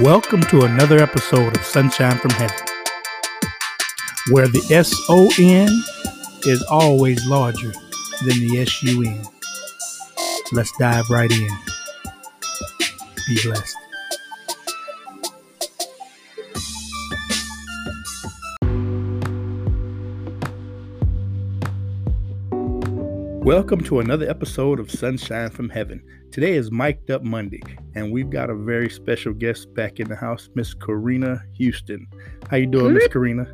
Welcome to another episode of Sunshine from Heaven, where the S O N is always larger than the S U N. Let's dive right in. Be blessed. Welcome to another episode of Sunshine from Heaven. Today is Mic'd Up Monday, and we've got a very special guest back in the house, Miss Karina Houston. How you doing, Miss Karina?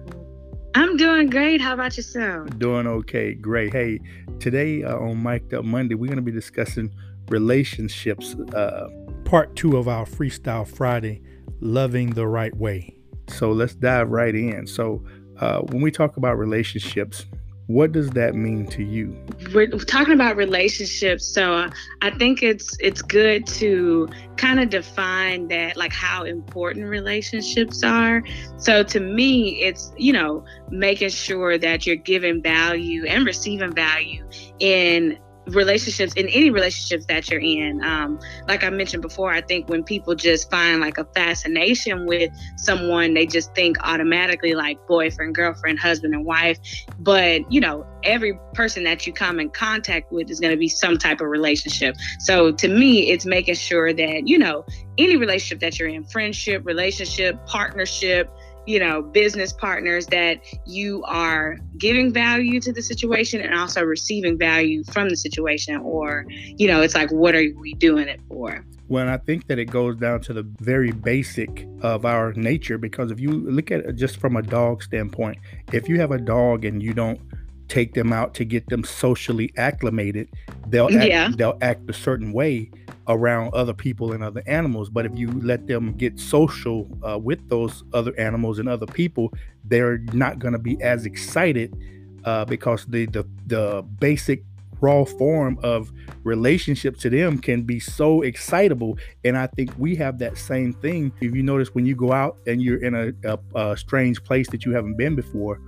I'm doing great. How about yourself? Doing okay, great. Hey, today uh, on Mic'd Up Monday, we're going to be discussing relationships, uh, part two of our Freestyle Friday, Loving the Right Way. So let's dive right in. So, uh, when we talk about relationships, what does that mean to you? We're talking about relationships, so I think it's it's good to kind of define that, like how important relationships are. So to me, it's you know making sure that you're giving value and receiving value in relationships in any relationships that you're in um, like i mentioned before i think when people just find like a fascination with someone they just think automatically like boyfriend girlfriend husband and wife. But you know every person that you come in contact with is going to be some type of relationship. So to me it's making sure that you know any relationship that you're in friendship relationship partnership you know, business partners that you are giving value to the situation and also receiving value from the situation. Or, you know, it's like, what are we doing it for? Well, I think that it goes down to the very basic of our nature because if you look at it just from a dog standpoint, if you have a dog and you don't take them out to get them socially acclimated, they'll act, yeah. they'll act a certain way around other people and other animals. But if you let them get social uh, with those other animals and other people, they're not going to be as excited uh, because the, the the basic raw form of relationship to them can be so excitable. And I think we have that same thing. If you notice when you go out and you're in a, a, a strange place that you haven't been before,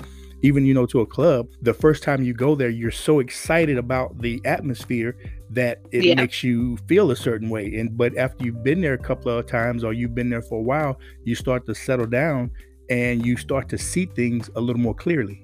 even you know to a club the first time you go there you're so excited about the atmosphere that it yeah. makes you feel a certain way and but after you've been there a couple of times or you've been there for a while you start to settle down and you start to see things a little more clearly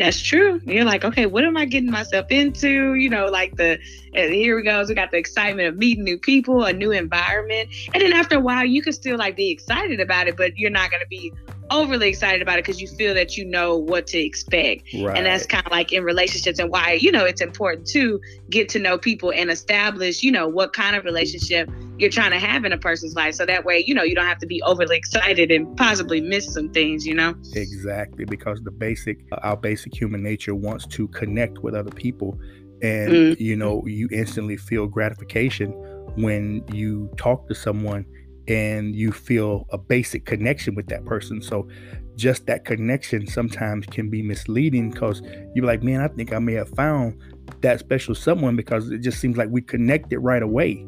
that's true. You're like, okay, what am I getting myself into? You know, like the and here we go. So we got the excitement of meeting new people, a new environment, and then after a while, you can still like be excited about it, but you're not going to be overly excited about it because you feel that you know what to expect. Right. And that's kind of like in relationships and why, you know, it's important to get to know people and establish, you know, what kind of relationship you're trying to have in a person's life. So that way, you know, you don't have to be overly excited and possibly miss some things, you know? Exactly. Because the basic, uh, our basic human nature wants to connect with other people. And, mm-hmm. you know, you instantly feel gratification when you talk to someone and you feel a basic connection with that person. So just that connection sometimes can be misleading because you're like, man, I think I may have found that special someone because it just seems like we connected right away.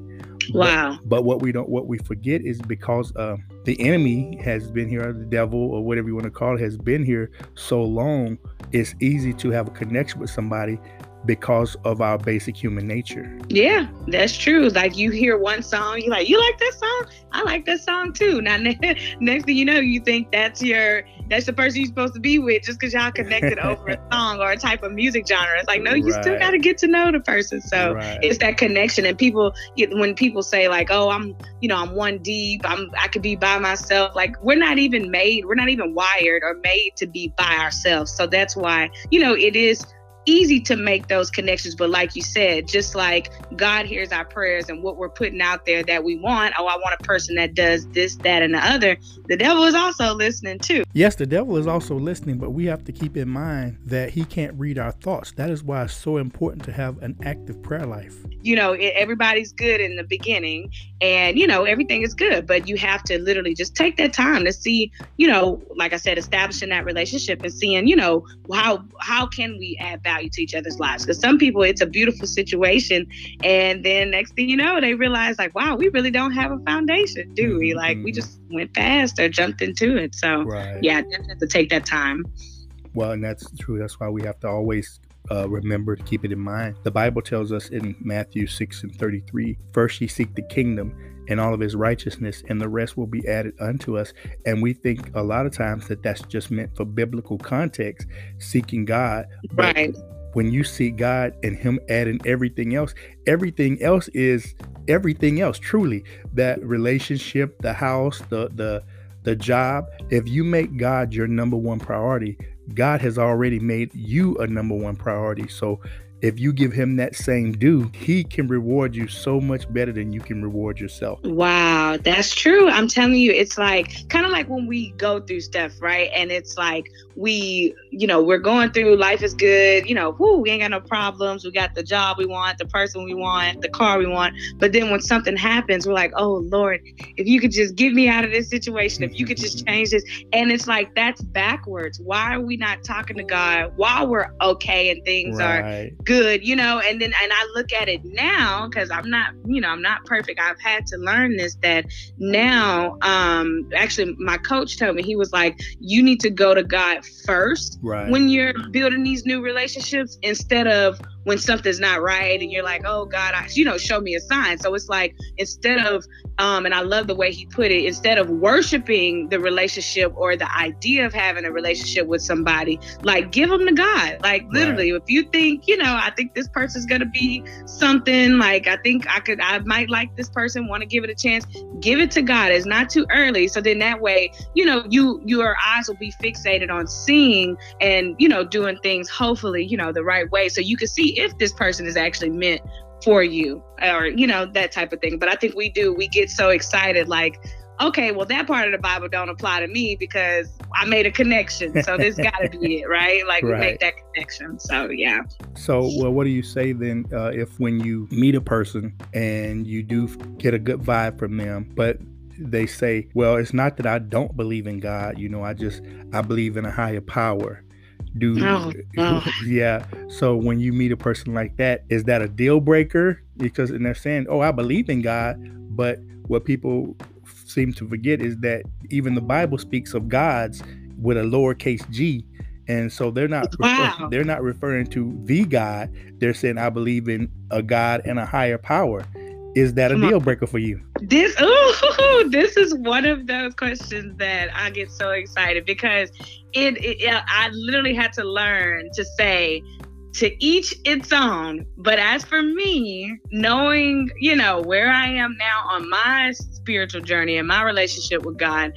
Wow. But, but what we don't what we forget is because uh, the enemy has been here, the devil or whatever you want to call it, has been here so long, it's easy to have a connection with somebody because of our basic human nature. Yeah, that's true. Like you hear one song, you're like, you like that song? I like that song too. Now next thing you know, you think that's your that's the person you're supposed to be with just because y'all connected over a song or a type of music genre. It's like, no, you right. still got to get to know the person. So right. it's that connection. And people, when people say like, oh, I'm, you know, I'm one deep. I'm, I could be by myself. Like we're not even made. We're not even wired or made to be by ourselves. So that's why, you know, it is easy to make those connections. But like you said, just like God hears our prayers and what we're putting out there that we want, oh, I want a person that does this, that, and the other, the devil is also listening too. Yes, the devil is also listening, but we have to keep in mind that he can't read our thoughts. That is why it's so important to have an active prayer life. You know, everybody's good in the beginning and, you know, everything is good, but you have to literally just take that time to see, you know, like I said, establishing that relationship and seeing, you know, how, how can we add value value to each other's lives. Because some people, it's a beautiful situation, and then next thing you know, they realize like, wow, we really don't have a foundation, do we? Like we mm-hmm. just went fast or jumped into it. So right. yeah, have to take that time. Well, and that's true. That's why we have to always uh, remember to keep it in mind. The Bible tells us in Matthew 6 and 33 first ye seek the kingdom and all of his righteousness, and the rest will be added unto us. And we think a lot of times that that's just meant for biblical context, seeking God. But right. When you seek God and Him adding everything else, everything else is everything else. Truly, that relationship, the house, the the the job. If you make God your number one priority, God has already made you a number one priority. So if you give him that same due, he can reward you so much better than you can reward yourself. Wow, that's true. I'm telling you, it's like kind of like when we go through stuff, right? And it's like we, you know, we're going through life is good, you know, whoo, we ain't got no problems. We got the job we want, the person we want, the car we want. But then when something happens, we're like, oh Lord, if you could just get me out of this situation, if you could just change this. And it's like that's backwards. Why are we not talking to God while we're okay and things right. are good? Good, you know, and then and I look at it now because I'm not, you know, I'm not perfect. I've had to learn this that now, um, actually my coach told me he was like, you need to go to God first right. when you're building these new relationships instead of when something's not right and you're like, oh God, I, you know, show me a sign. So it's like instead of, um, and I love the way he put it, instead of worshiping the relationship or the idea of having a relationship with somebody, like give them to God. Like literally, right. if you think, you know, I think this person's gonna be something, like I think I could, I might like this person, want to give it a chance, give it to God. It's not too early. So then that way, you know, you your eyes will be fixated on seeing and you know doing things hopefully, you know, the right way, so you can see if this person is actually meant for you or you know that type of thing. But i think we do we get so excited like okay well that part of the bible don't apply to me because i made a connection. So this got to be it right? Like right. we make that connection. So yeah. So well what do you say then uh, if when you meet a person and you do get a good vibe from them but they say well it's not that i don't believe in god you know i just i believe in a higher power do oh, oh. yeah so when you meet a person like that is that a deal breaker because and they're saying oh i believe in god but what people seem to forget is that even the bible speaks of gods with a lowercase g and so they're not wow. refer- they're not referring to the god they're saying i believe in a god and a higher power is that a deal breaker for you? This oh, this is one of those questions that I get so excited because it, it I literally had to learn to say to each its own. But as for me, knowing, you know, where I am now on my spiritual journey and my relationship with God,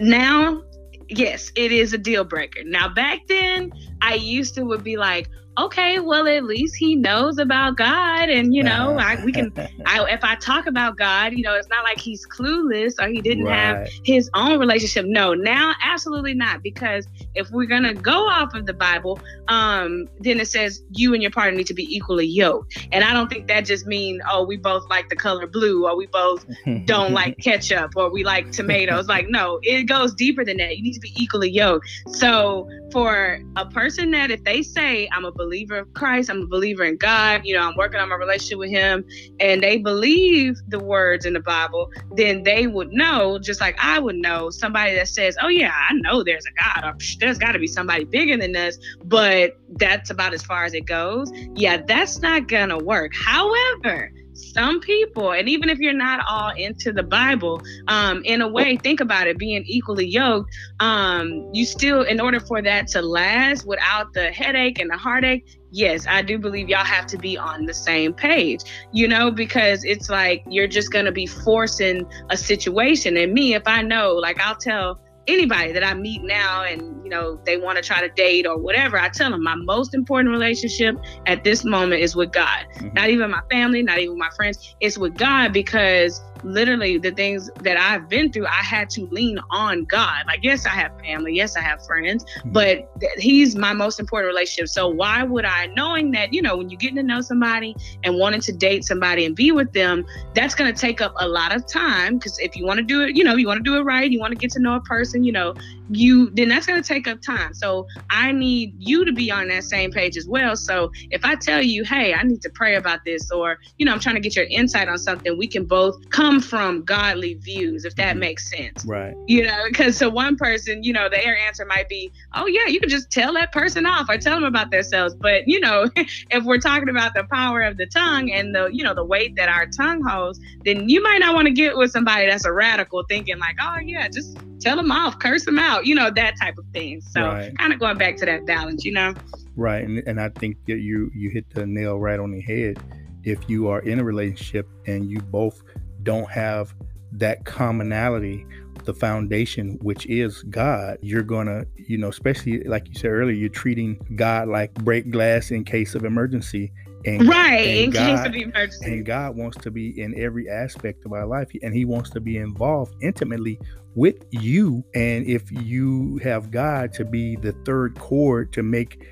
now, yes, it is a deal breaker. Now, back then, I used to would be like, okay, well, at least he knows about God. And, you know, I, we can, I, if I talk about God, you know, it's not like he's clueless or he didn't right. have his own relationship. No, now, absolutely not. Because if we're going to go off of the Bible, um, then it says you and your partner need to be equally yoked. And I don't think that just means, oh, we both like the color blue or we both don't like ketchup or we like tomatoes. Like, no, it goes deeper than that. You need to be equally yoked. So for a person that if they say, I'm a believer, believer of Christ. I'm a believer in God. You know, I'm working on my relationship with Him, and they believe the words in the Bible, then they would know, just like I would know, somebody that says, "Oh yeah, I know there's a God. Or, there's got to be somebody bigger than us," but that's about as far as it goes. Yeah, that's not gonna work. However, some people, and even if you're not all into the Bible, um, in a way, think about it being equally yoked. Um, you still, in order for that to last without the headache and the heartache, yes, I do believe y'all have to be on the same page, you know, because it's like you're just to be forcing a situation. And me, if I know, like, I'll tell anybody that I meet now and you know they want to try to date or whatever, I tell them my most important relationship at this moment is with God. Mm-hmm. Not even my family, not even my friends. It's with God because literally the things that I've been through, I had to lean on God. Like, yes, I have family, yes, I have friends, mm-hmm. but th- He's my most important relationship. So why would I, knowing that you know when you're getting to know somebody and wanting to date somebody and be with them, that's going to take up a lot of time because if you want to do it, you know, you want to do it right, you want to get to know a person person, you know, you then that's going to take up time. So i need you to be on that same page as well. So if i tell you hey i need to pray about this or you know i'm trying to get your insight on something we can both come from godly views if that mm-hmm. makes sense. Right. You know because to one person you know their answer might be oh yeah you can just tell that person off or tell them about themselves. But you know if we're talking about the power of the tongue and the you know the weight that our tongue holds then you might not want to get with somebody that's a radical thinking like oh yeah just tell them off curse them out you know that type of thing. So right. kind of going back to that balance you know? Right and, and i think that you you hit the nail right on the head. If you are in a relationship and you both don't have that commonality the foundation which is god you're gonna you know especially like you said earlier you're treating god like break glass in case of emergency and, right and in god, case of emergency. and god wants to be in every aspect of our life and he wants to be involved intimately with you. And if you have god to be the third chord to make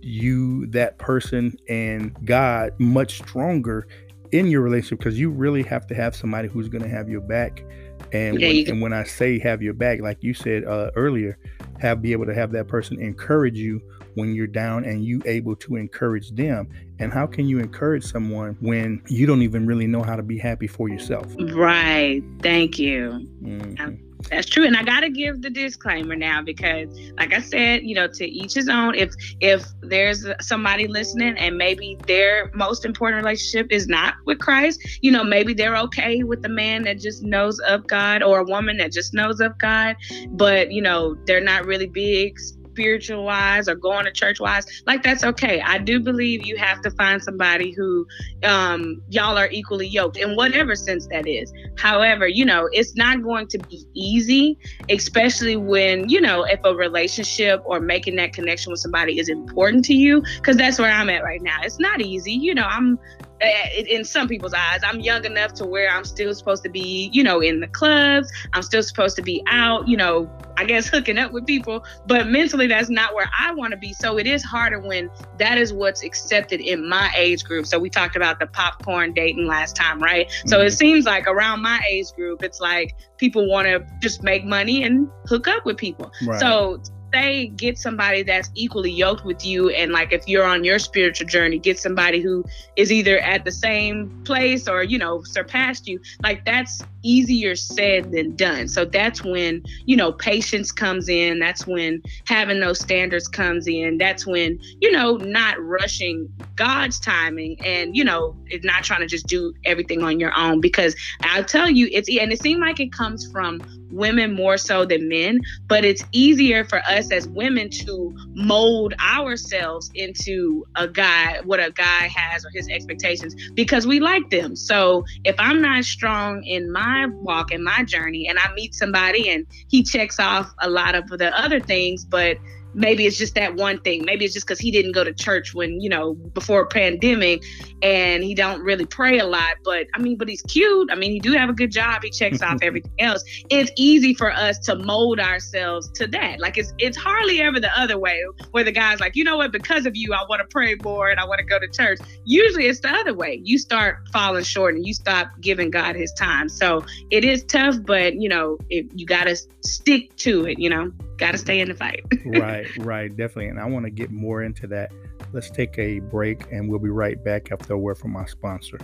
you that person and god much stronger in your relationship because you really have to have somebody who's going to have your back. And, yeah, when, and when I say have your back, like you said uh, earlier, have be able to have that person encourage you when you're down and you able to encourage them. And how can you encourage someone when you don't even really know how to be happy for yourself? Right. Thank you. Mm-hmm. That's true. And I gotta give the disclaimer now because like I said, you know, to each his own. If if there's somebody listening and maybe their most important relationship is not with Christ, you know, maybe they're okay with a man that just knows of God or a woman that just knows of God, but you know, they're not really big spiritual wise or going to church wise, like that's okay. I do believe you have to find somebody who um, y'all are equally yoked in whatever sense that is. However, you know, it's not going to be easy, especially when, you know, if a relationship or making that connection with somebody is important to you, because that's where I'm at right now. It's not easy. You know, I'm in some people's eyes, I'm young enough to where I'm still supposed to be, you know, in the clubs. I'm still supposed to be out, you know, I guess hooking up with people. But mentally, that's not where I want to be. So it is harder when that is what's accepted in my age group. So we talked about the popcorn dating last time, right? Mm-hmm. So it mm-hmm. seems like around my age group, it's like people want to just make money and hook up with people. Right. So say get somebody that's equally yoked with you and like if you're on your spiritual journey get somebody who is either at the same place or you know surpassed you like that's easier said than done. So that's when you know patience comes in. That's when having those standards comes in. That's when you know not rushing god's timing and you know not trying to just do everything on your own. Because i'll tell you it's and it seems like it comes from women more so than men, but it's easier for us as women to mold ourselves into a guy, what a guy has or his expectations because we like them. So if I'm not strong in my walk and my journey and I meet somebody and he checks off a lot of the other things, but maybe it's just that one thing. Maybe it's just because he didn't go to church when you know before pandemic and he don't really pray a lot but i mean but he's cute. I mean he do have a good job. He checks off everything else. It's easy for us to mold ourselves to that. Like it's it's hardly ever the other way where the guy's like you know what? Because of you i want to pray more and i want to go to church. Usually it's the other way. You start falling short and you stop giving god his time. So it is tough but you know it, you got to stick to it you know got to stay in the fight. right, right, definitely. And I want to get more into that. Let's take a break and we'll be right back after a word from our sponsor.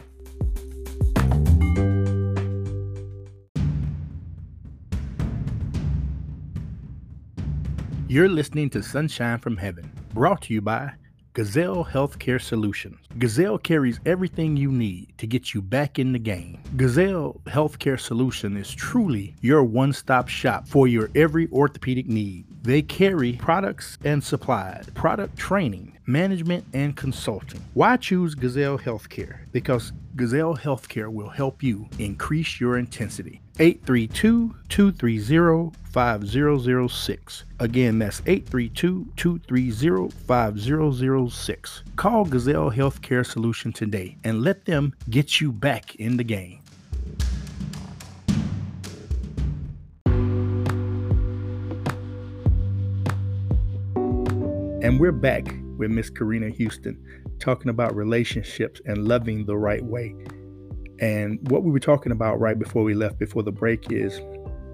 You're listening to Sunshine from Heaven, brought to you by Gazelle Healthcare Solutions. Gazelle carries everything you need to get you back in the game. Gazelle Healthcare Solution is truly your one stop shop for your every orthopedic need. They carry products and supplies, product training, management, and consulting. Why choose Gazelle Healthcare? Because Gazelle Healthcare will help you increase your intensity. 832 230 5006. Again, that's 832 230 5006. Call Gazelle Healthcare Solution today and let them get you back in the game. And we're back with Miss Karina Houston talking about relationships and loving the right way. And what we were talking about right before we left, before the break, is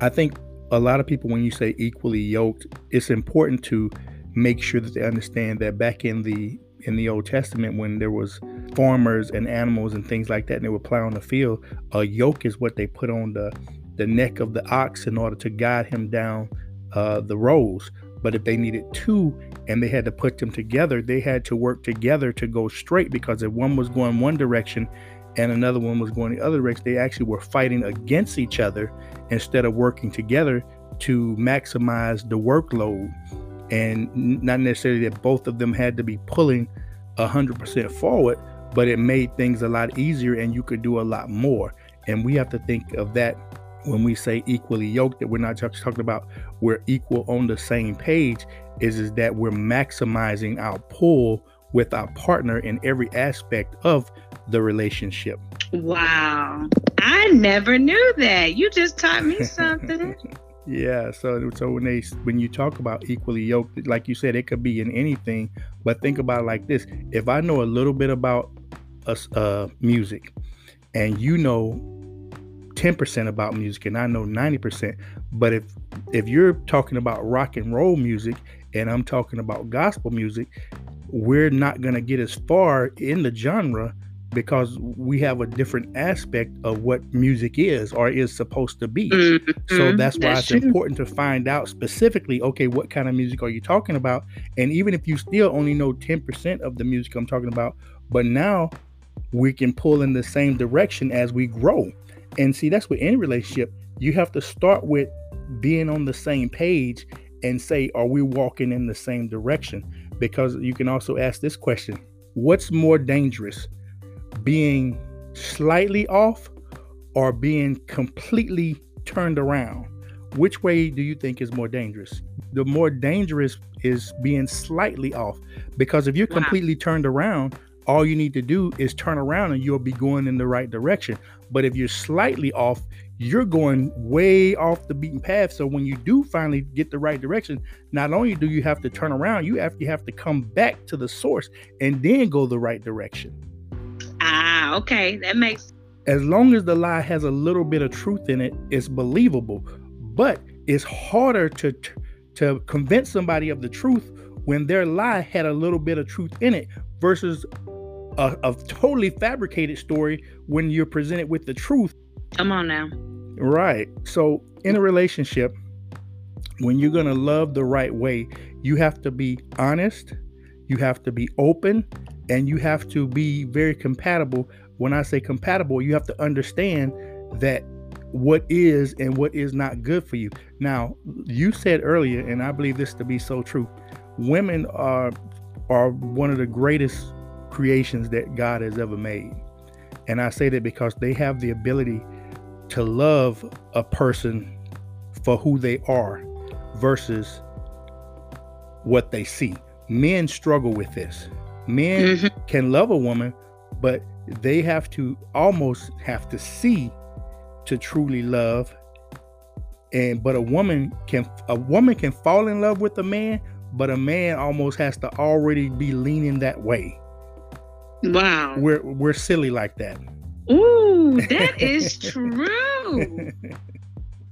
I think a lot of people, when you say equally yoked, it's important to make sure that they understand that back in the in the Old Testament, when there was farmers and animals and things like that, and they were plowing the field, a yoke is what they put on the the neck of the ox in order to guide him down uh, the rows. But if they needed two and they had to put them together, they had to work together to go straight because if one was going one direction and another one was going the other direction, they actually were fighting against each other instead of working together to maximize the workload. And not necessarily that both of them had to be pulling 100% forward, but it made things a lot easier and you could do a lot more. And we have to think of that when we say equally yoked, that we're not just talking about we're equal on the same page, is, is that we're maximizing our pull with our partner in every aspect of the relationship. Wow. I never knew that. You just taught me something. yeah, so so when they when you talk about equally yoked, like you said, it could be in anything. But think about it like this: if I know a little bit about us uh, music, and you know 10% about music and I know 90%. But if if you're talking about rock and roll music and I'm talking about gospel music, we're not going to get as far in the genre because we have a different aspect of what music is or is supposed to be. Mm-hmm. So that's why that's it's true. important to find out specifically, okay, what kind of music are you talking about? And even if you still only know 10% of the music I'm talking about, but now we can pull in the same direction as we grow. And see, that's with any relationship. You have to start with being on the same page and say, are we walking in the same direction? Because you can also ask this question What's more dangerous, being slightly off or being completely turned around? Which way do you think is more dangerous? The more dangerous is being slightly off because if you're completely turned around, all you need to do is turn around and you'll be going in the right direction. But if you're slightly off, you're going way off the beaten path. So when you do finally get the right direction, not only do you have to turn around, you have, you have to come back to the source and then go the right direction. Okay. That makes as long as the lie has a little bit of truth in it, it's believable. But it's harder to to convince somebody of the truth when their lie had a little bit of truth in it versus a, a totally fabricated story when you're presented with the truth. Come on now. Right. So in a relationship, when you're going to love the right way, you have to be honest, you have to be open, and you have to be very compatible. When I say compatible, you have to understand that what is and what is not good for you. Now, you said earlier, and I believe this to be so true, women are are one of the greatest creations that God has ever made. And I say that because they have the ability to love a person for who they are versus what they see. Men struggle with this. Men mm-hmm. can love a woman, but they have to almost have to see to truly love. And but a woman can a woman can fall in love with a man, but a man almost has to already be leaning that way. Wow. We're we're silly like that. Ooh, that is true.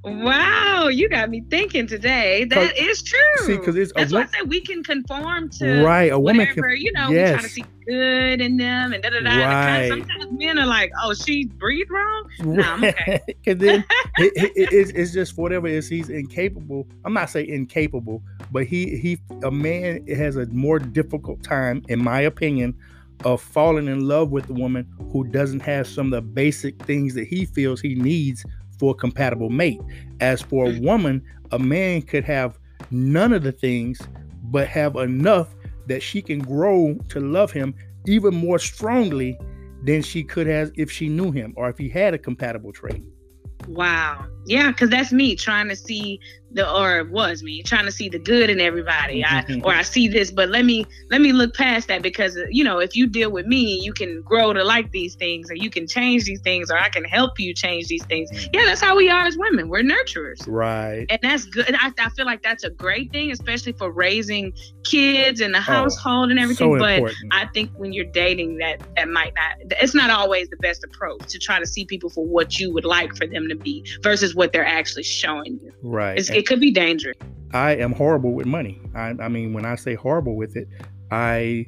Wow, you got me thinking today. That is true. See, because it's that's why I said we can conform to right. A woman whatever, can, you know, yes. we try to see good in them and da da da. Right. Sometimes men are like, "Oh, she breathed wrong." No, I'm okay. Because then it, it, it's, it's just whatever it is. He's incapable. I'm not saying incapable, but he he a man has a more difficult time, in my opinion, of falling in love with a woman who doesn't have some of the basic things that he feels he needs for a compatible mate. As for a woman, a man could have none of the things, but have enough that she can grow to love him even more strongly than she could have if she knew him or if he had a compatible trait. Wow. Yeah, because that's me trying to see the or it was me trying to see the good in everybody. I mm-hmm. or I see this, but let me let me look past that because you know, if you deal with me, you can grow to like these things or you can change these things or I can help you change these things. Mm-hmm. Yeah, that's how we are as women. We're nurturers. Right. And that's good. I, I feel like that's a great thing, especially for raising kids and the oh, household oh, and everything. So but important. I think when you're dating that that might not it's not always the best approach to try to see people for what you would like for them to be versus is what they're actually showing you. Right. It could be dangerous. I am horrible with money. I, I mean, when I say horrible with it, I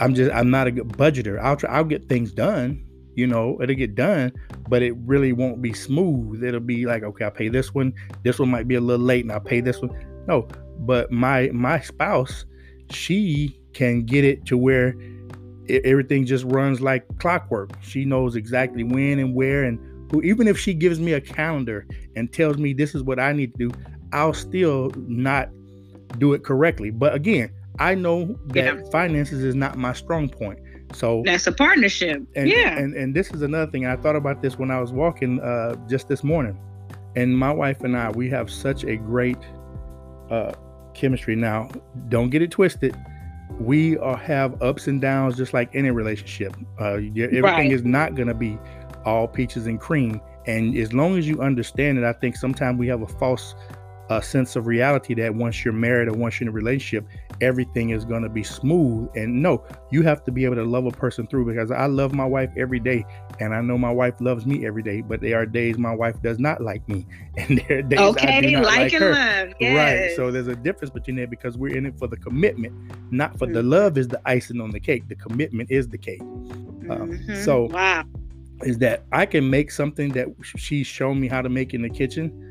I'm just I'm not a good budgeter. I'll try I'll get things done, you know, it'll get done, but it really won't be smooth. It'll be like, okay, I'll pay this one. This one might be a little late and I'll pay this one. No, but my my spouse, she can get it to where everything just runs like clockwork. She knows exactly when and where and who even if she gives me a calendar and tells me this is what I need to do, I'll still not do it correctly. But again, I know that yeah. finances is not my strong point. So that's a partnership. And, yeah. And and this is another thing. I thought about this when I was walking uh, just this morning. And my wife and I, we have such a great uh, chemistry. Now, don't get it twisted. We are, have ups and downs just like any relationship. Uh, everything right. is not going to be all peaches and cream. And as long as you understand it, I think sometimes we have a false a sense of reality that once you're married or once you're in a relationship, everything is going to be smooth. And no, you have to be able to love a person through because I love my wife every day and I know my wife loves me every day, but there are days my wife does not like me and there are days okay, I do not like, like her. Love. Yes. Right. So there's a difference between that because we're in it for the commitment, not for mm-hmm. the love is the icing on the cake. The commitment is the cake. Um, mm-hmm. So wow. Is that I can make something that she's shown me how to make in the kitchen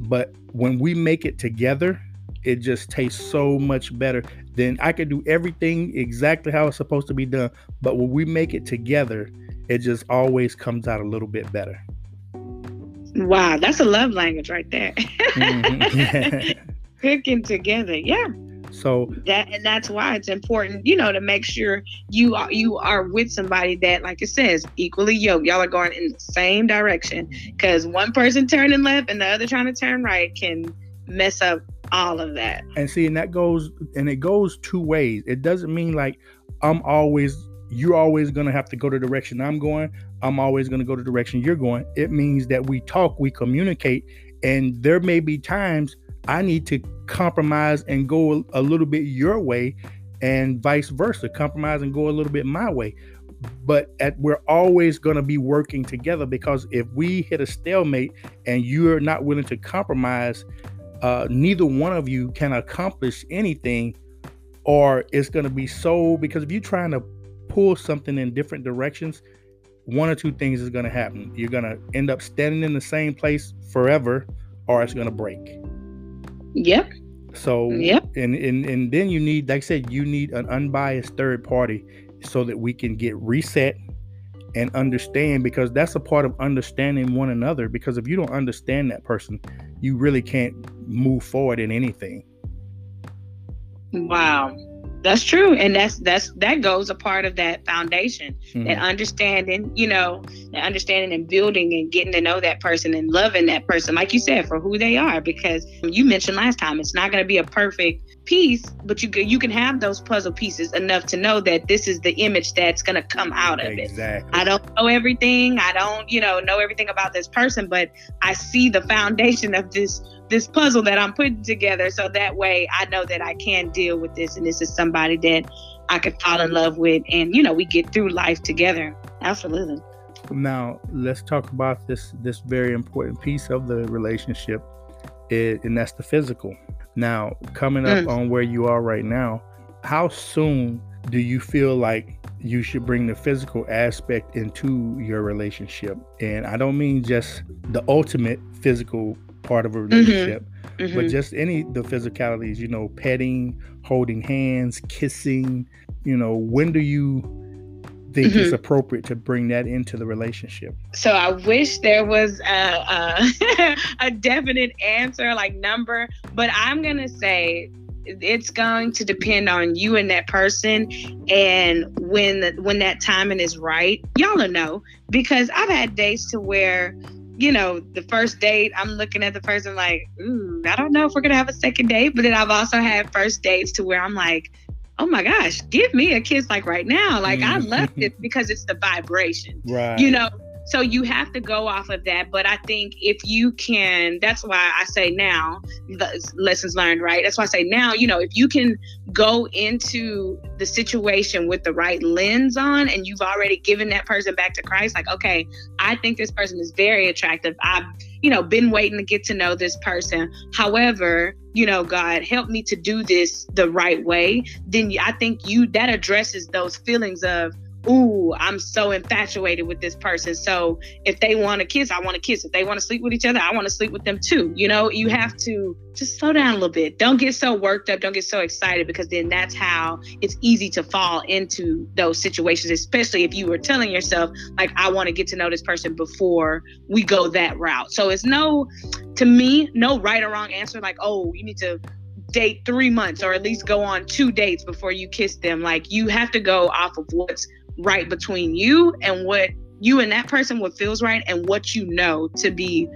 but when we make it together, it just tastes so much better. Then I can do everything exactly how it's supposed to be done. But when we make it together, it just always comes out a little bit better. Wow, that's a love language right there. mm-hmm. Cooking together, yeah. So that and that's why it's important, you know, to make sure you are you are with somebody that, like it says, equally yoked. Y'all are going in the same direction. Because one person turning left and the other trying to turn right can mess up all of that. And see, and that goes and it goes two ways. It doesn't mean like I'm always you're always gonna have to go the direction I'm going. I'm always gonna go the direction you're going. It means that we talk, we communicate, and there may be times I need to compromise and go a little bit your way and vice versa compromise and go a little bit my way. But at, we're always going to be working together because if we hit a stalemate and you're not willing to compromise uh, neither one of you can accomplish anything or it's going to be so because if you're trying to pull something in different directions one or two things is going to happen. You're going to end up standing in the same place forever or it's going to break Yep. So yep. And, and and then you need, like I said, you need an unbiased third party so that we can get reset and understand because that's a part of understanding one another. Because if you don't understand that person, you really can't move forward in anything. Wow. That's true, and that's that's that goes a part of that foundation, mm-hmm. that understanding, you know, that understanding and building and getting to know that person and loving that person, like you said, for who they are. Because you mentioned last time, it's not going to be a perfect piece, but you can you can have those puzzle pieces enough to know that this is the image that's going to come out of exactly. it. I don't know everything. I don't, you know, know everything about this person, but I see the foundation of this this puzzle that I'm putting together so that way I know that I can deal with this and this is somebody that I could fall in love with and you know we get through life together. Absolutely. Now let's talk about this this very important piece of the relationship and that's the physical. Now, coming up mm. on where you are right now, how soon do you feel like you should bring the physical aspect into your relationship? And I don't mean just the ultimate physical part of a mm-hmm. relationship, mm-hmm. Mm-hmm. but just any the physicalities, you know, petting, holding hands, kissing, you know, when do you think mm-hmm. it's appropriate to bring that into the relationship? So I wish there was a, a, a definite answer, like number, but I'm gonna say it's going to depend on you and that person and when the, when that timing is right y'all will know because i've had dates to where you know, the first date, I'm looking at the person like, ooh, I don't know if we're gonna have a second date. But then I've also had first dates to where I'm like, oh my gosh, give me a kiss like right now. Like I love mm-hmm. it because it's the vibration. Right. You know, so you have to go off of that. But I think if you can, that's why I say now, lessons learned, right? That's why I say now, you know, if you can go into the situation with the right lens on and you've already given that person back to Christ, like, okay, I think this person is very attractive. I've, you know, been waiting to get to know this person. However, you know, God, help me to do this the right way. Then I think you that addresses those feelings of, ooh, I'm so infatuated with this person. So if they want to kiss, I want to kiss. If they want to sleep with each other, I want to sleep with them too. You know, you have to just slow down a little bit. Don't get so worked up. Don't get so excited because then that's how it's easy to fall into those situations, especially if you were telling yourself, like, I want to get to know this person before we go that route. So it's no, to me, no right or wrong answer. Like, oh, you need to date three months or at least go on two dates before you kiss them. Like you have to go off of what's right between you and what you and that person what feels right and what you know to be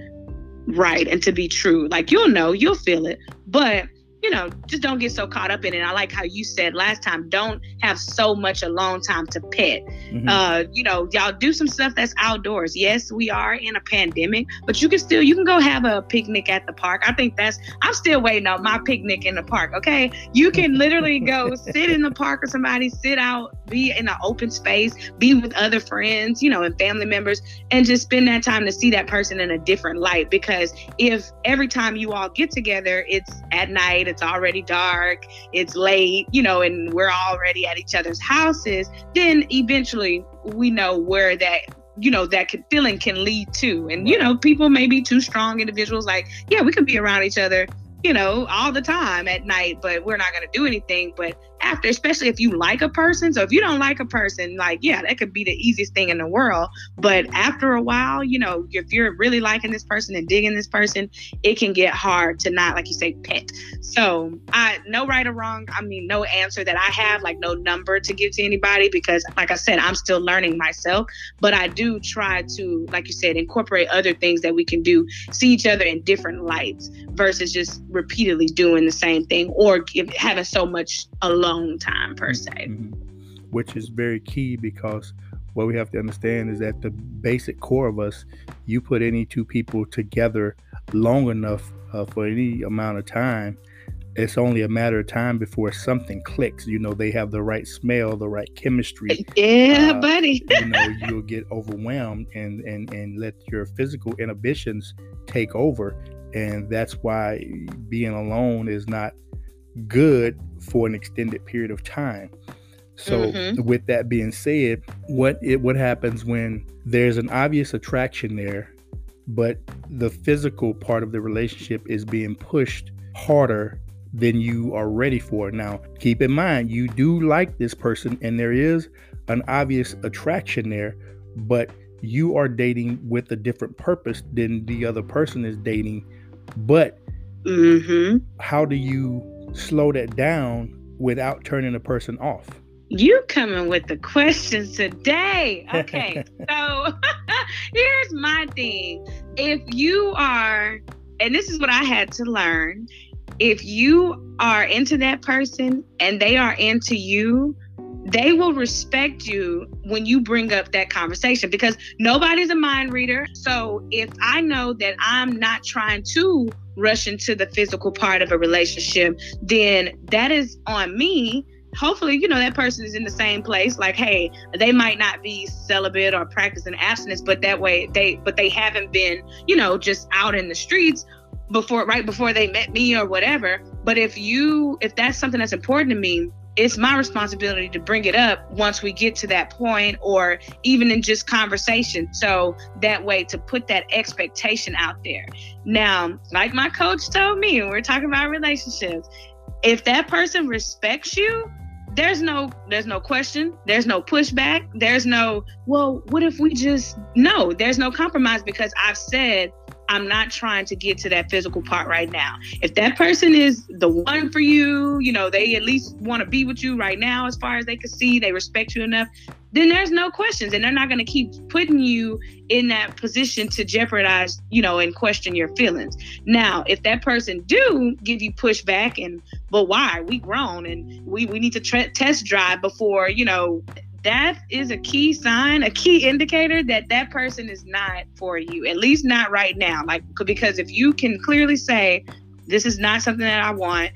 right and to be true like you'll know you'll feel it but you know, just don't get so caught up in it. I like how you said last time, don't have so much alone time to pet. Mm-hmm. Uh, you know, y'all do some stuff that's outdoors. Yes, we are in a pandemic, but you can still you can go have a picnic at the park. I think that's I'm still waiting on my picnic in the park. Okay. You can literally go sit in the park or somebody, sit out, be in an open space, be with other friends, you know, and family members, and just spend that time to see that person in a different light. Because if every time you all get together, it's at night it's already dark, it's late, you know, and we're already at each other's houses, then eventually we know where that you know that feeling can lead to and you know people may be too strong individuals like yeah we could be around each other you know, all the time at night, but we're not going to do anything. But after, especially if you like a person, so if you don't like a person, like, yeah, that could be the easiest thing in the world. But after a while, you know, if you're really liking this person and digging this person, it can get hard to not, like you say, pet. So, I, no right or wrong. I mean, no answer that I have, like, no number to give to anybody because, like I said, I'm still learning myself. But I do try to, like you said, incorporate other things that we can do, see each other in different lights versus just repeatedly doing the same thing or give, having so much alone time per se. Mm-hmm. Which is very key because what we have to understand is that the basic core of us, you put any two people together long enough uh, for any amount of time, it's only a matter of time before something clicks. You know, they have the right smell, the right chemistry. Yeah, uh, buddy. you know, you'll get overwhelmed and and and let your physical inhibitions take over, and that's why being alone is not good for an extended period of time. So, mm-hmm. with that being said, what it what happens when there's an obvious attraction there, but the physical part of the relationship is being pushed harder than you are ready for. Now, keep in mind you do like this person and there is an obvious attraction there, but you are dating with a different purpose than the other person is dating but mm-hmm. how do you slow that down without turning a person off? You coming with the questions today. Okay. so here's my thing. If you are, and this is what I had to learn, if you are into that person and they are into you, they will respect you when you bring up that conversation because nobody's a mind reader. So if I know that I'm not trying to rush into the physical part of a relationship, then that is on me. Hopefully, you know, that person is in the same place. Like, hey, they might not be celibate or practicing abstinence, but that way they, but they haven't been, you know, just out in the streets before, right before they met me or whatever. But if you, if that's something that's important to me, it's my responsibility to bring it up once we get to that point or even in just conversation. So that way to put that expectation out there. Now like my coach told me we're talking about relationships if that person respects you there's no there's no question there's no pushback there's no well what if we just no there's no compromise because i've said I'm not trying to get to that physical part right now. If that person is the one for you, you know, they at least want to be with you right now as far as they can see, they respect you enough, then there's no questions and they're not going to keep putting you in that position to jeopardize, you know, and question your feelings. Now, if that person do give you pushback and but why? We grown and we we need to tra- test drive before, you know, that is a key sign, a key indicator that that person is not for you, at least not right now. Like, because if you can clearly say, this is not something that I want,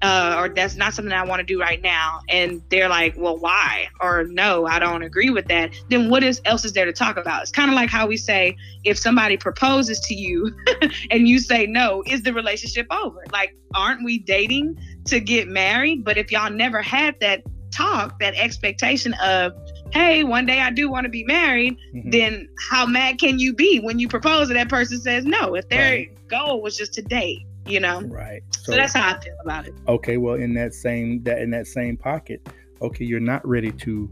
uh, or that's not something I want to do right now, and they're like, well, why? Or no, I don't agree with that, then what is, else is there to talk about? It's kind of like how we say, if somebody proposes to you and you say no, is the relationship over? Like, aren't we dating to get married? But if y'all never had that talk, that expectation of, hey, one day I do want to be married, mm-hmm. then how mad can you be when you propose and that person says no? If their right. goal was just to date, you know? Right. So, so, that's how I feel about it. Okay, well in that same that in that same pocket, okay, you're not ready to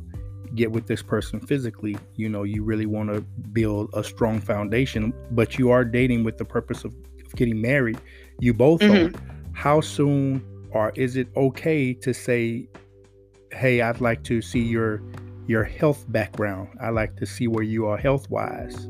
get with this person physically. You know, you really want to build a strong foundation, but you are dating with the purpose of, of getting married. You both mm-hmm. are. How soon or is it okay to say hey, I'd like to see your your health background. I like to see where you are health wise.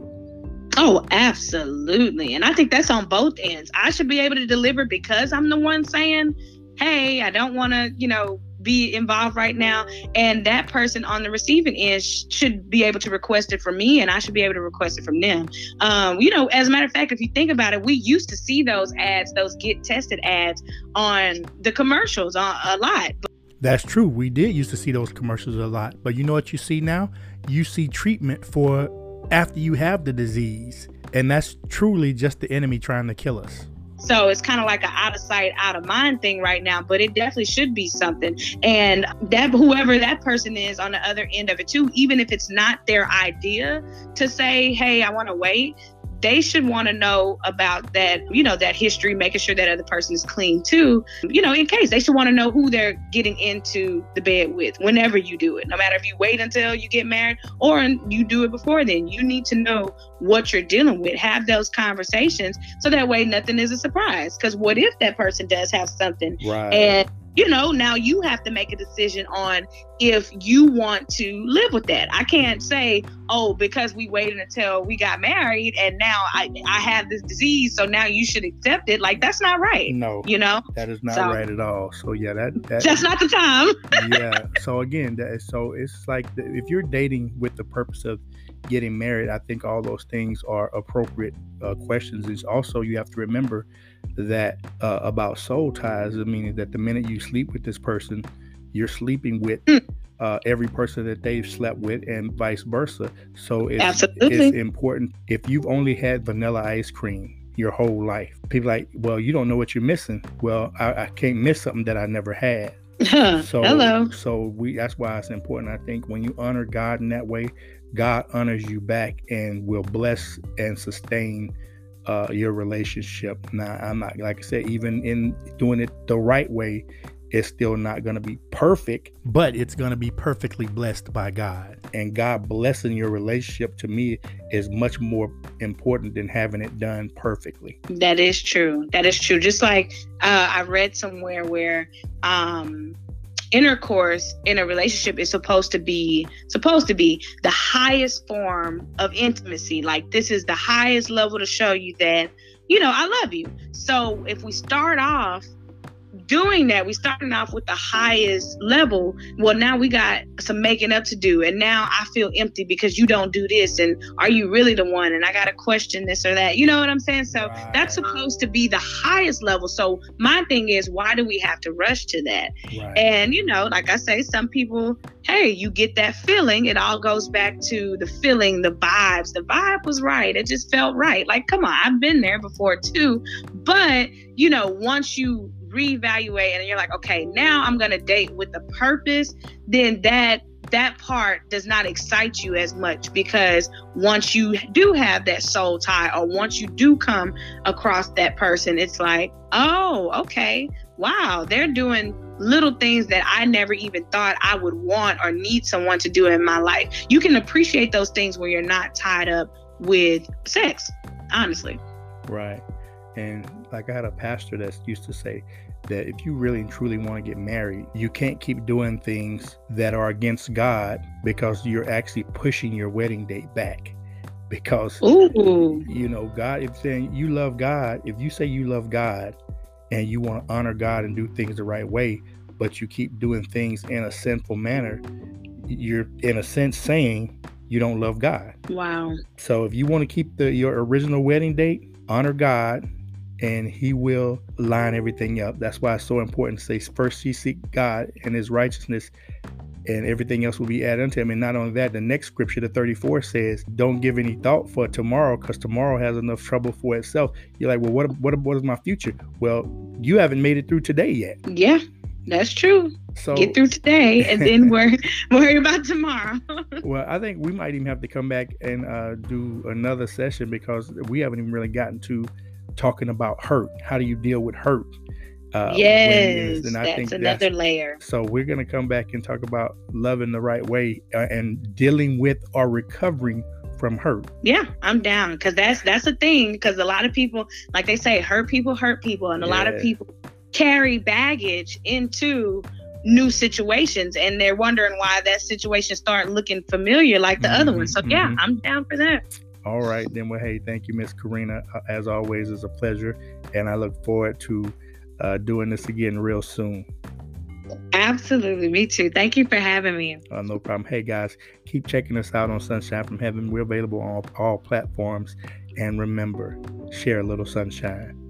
Oh, absolutely. And I think that's on both ends. I should be able to deliver because I'm the one saying, hey, I don't want to, you know, be involved right now. And that person on the receiving end should be able to request it from me, and I should be able to request it from them. Um, you know, as a matter of fact, if you think about it, we used to see those ads, those get tested ads on the commercials uh, a lot. That's true. We did used to see those commercials a lot. But you know what you see now? You see treatment for after you have the disease. And that's truly just the enemy trying to kill us. So it's kind of like an out of sight, out of mind thing right now, but it definitely should be something. And that whoever that person is on the other end of it too, even if it's not their idea to say, hey, I want to wait, they should want to know about that, you know, that history, making sure that other person is clean too. You know, in case they should want to know who they're getting into the bed with whenever you do it. No matter if you wait until you get married or you do it before then, you need to know what you're dealing with. Have those conversations so that way nothing is a surprise. Because what if that person does have something right. and you know, now you have to make a decision on if you want to live with that. I can't say, oh, because we waited until we got married and now I, I have this disease, so now you should accept it. Like that's not right. No, you know, that is not so, right at all. So yeah, that, that that's not the time. yeah. So again, that is, so it's like the, if you're dating with the purpose of getting married, I think all those things are appropriate uh, questions. Is also you have to remember that uh, about soul ties, meaning that the minute you sleep with this person, you're sleeping with hmm. uh, every person that they've slept with, and vice versa. So it's, it's important. If you've only had vanilla ice cream your whole life, people like, well, you don't know what you're missing. Well, I, I can't miss something that I never had. so hello. So we that's why it's important. I think when you honor God in that way, God honors you back and will bless and sustain uh, your relationship. Now, I'm not, like I said, even in doing it the right way, it's still not going to be perfect, but it's going to be perfectly blessed by God. And God blessing your relationship to me is much more important than having it done perfectly. That is true. That is true. Just like uh, I read somewhere where um, intercourse in a relationship is supposed to be supposed to be the highest form of intimacy. Like this is the highest level to show you that you know i love you. So if we start off doing that, we starting off with the highest level. Well, now we got some making up to do, and now I feel empty because you don't do this. And are you really the one? And I got to question this or that. You know what I'm saying? So right. that's supposed to be the highest level. So my thing is, why do we have to rush to that? Right. And you know, like I say, some people, hey, you get that feeling. It all goes back to the feeling, the vibes. The vibe was right. It just felt right. Like, come on, I've been there before too. But you know, once you reevaluate and you're like, okay, now I'm gonna date with a purpose, then that that part does not excite you as much because once you do have that soul tie or once you do come across that person, it's like, oh, okay, wow, they're doing little things that I never even thought I would want or need someone to do in my life. You can appreciate those things when you're not tied up with sex, honestly. Right. And like I had a pastor that used to say that if you really and truly want to get married, you can't keep doing things that are against God because you're actually pushing your wedding date back. Because Ooh. you know, God, if saying you love God, if you say you love God and you want to honor God and do things the right way, but you keep doing things in a sinful manner, you're in a sense saying you don't love God. Wow. So if you want to keep the your original wedding date, honor God and he will line everything up. That's why it's so important to say first you seek God and his righteousness and everything else will be added unto him. And not only that, the next scripture, the 34 says, don't give any thought for tomorrow because tomorrow has enough trouble for itself. You're like, well, what, what, what is my future? Well, you haven't made it through today yet. Yeah, that's true. So get through today and then worry, worry about tomorrow. well, I think we might even have to come back and uh, do another session because we haven't even really gotten to talking about hurt. How do you deal with hurt? Uh, yes, and I that's think another that's, layer. So we're going to come back and talk about loving the right way uh, and dealing with or recovering from hurt. Yeah, I'm down because that's that's a thing. Because a lot of people, like they say, hurt people hurt people, and a yeah. lot of people carry baggage into new situations, and they're wondering why that situation start looking familiar like the mm-hmm, other one. So mm-hmm. yeah, I'm down for that. All right, then. Well, hey, thank you, Miss Karina. Uh, as always, it's a pleasure, and I look forward to uh, doing this again real soon. Absolutely, me too. Thank you for having me. Uh, no problem. Hey guys, keep checking us out on Sunshine from Heaven. We're available on all, all platforms, and remember, share a little sunshine.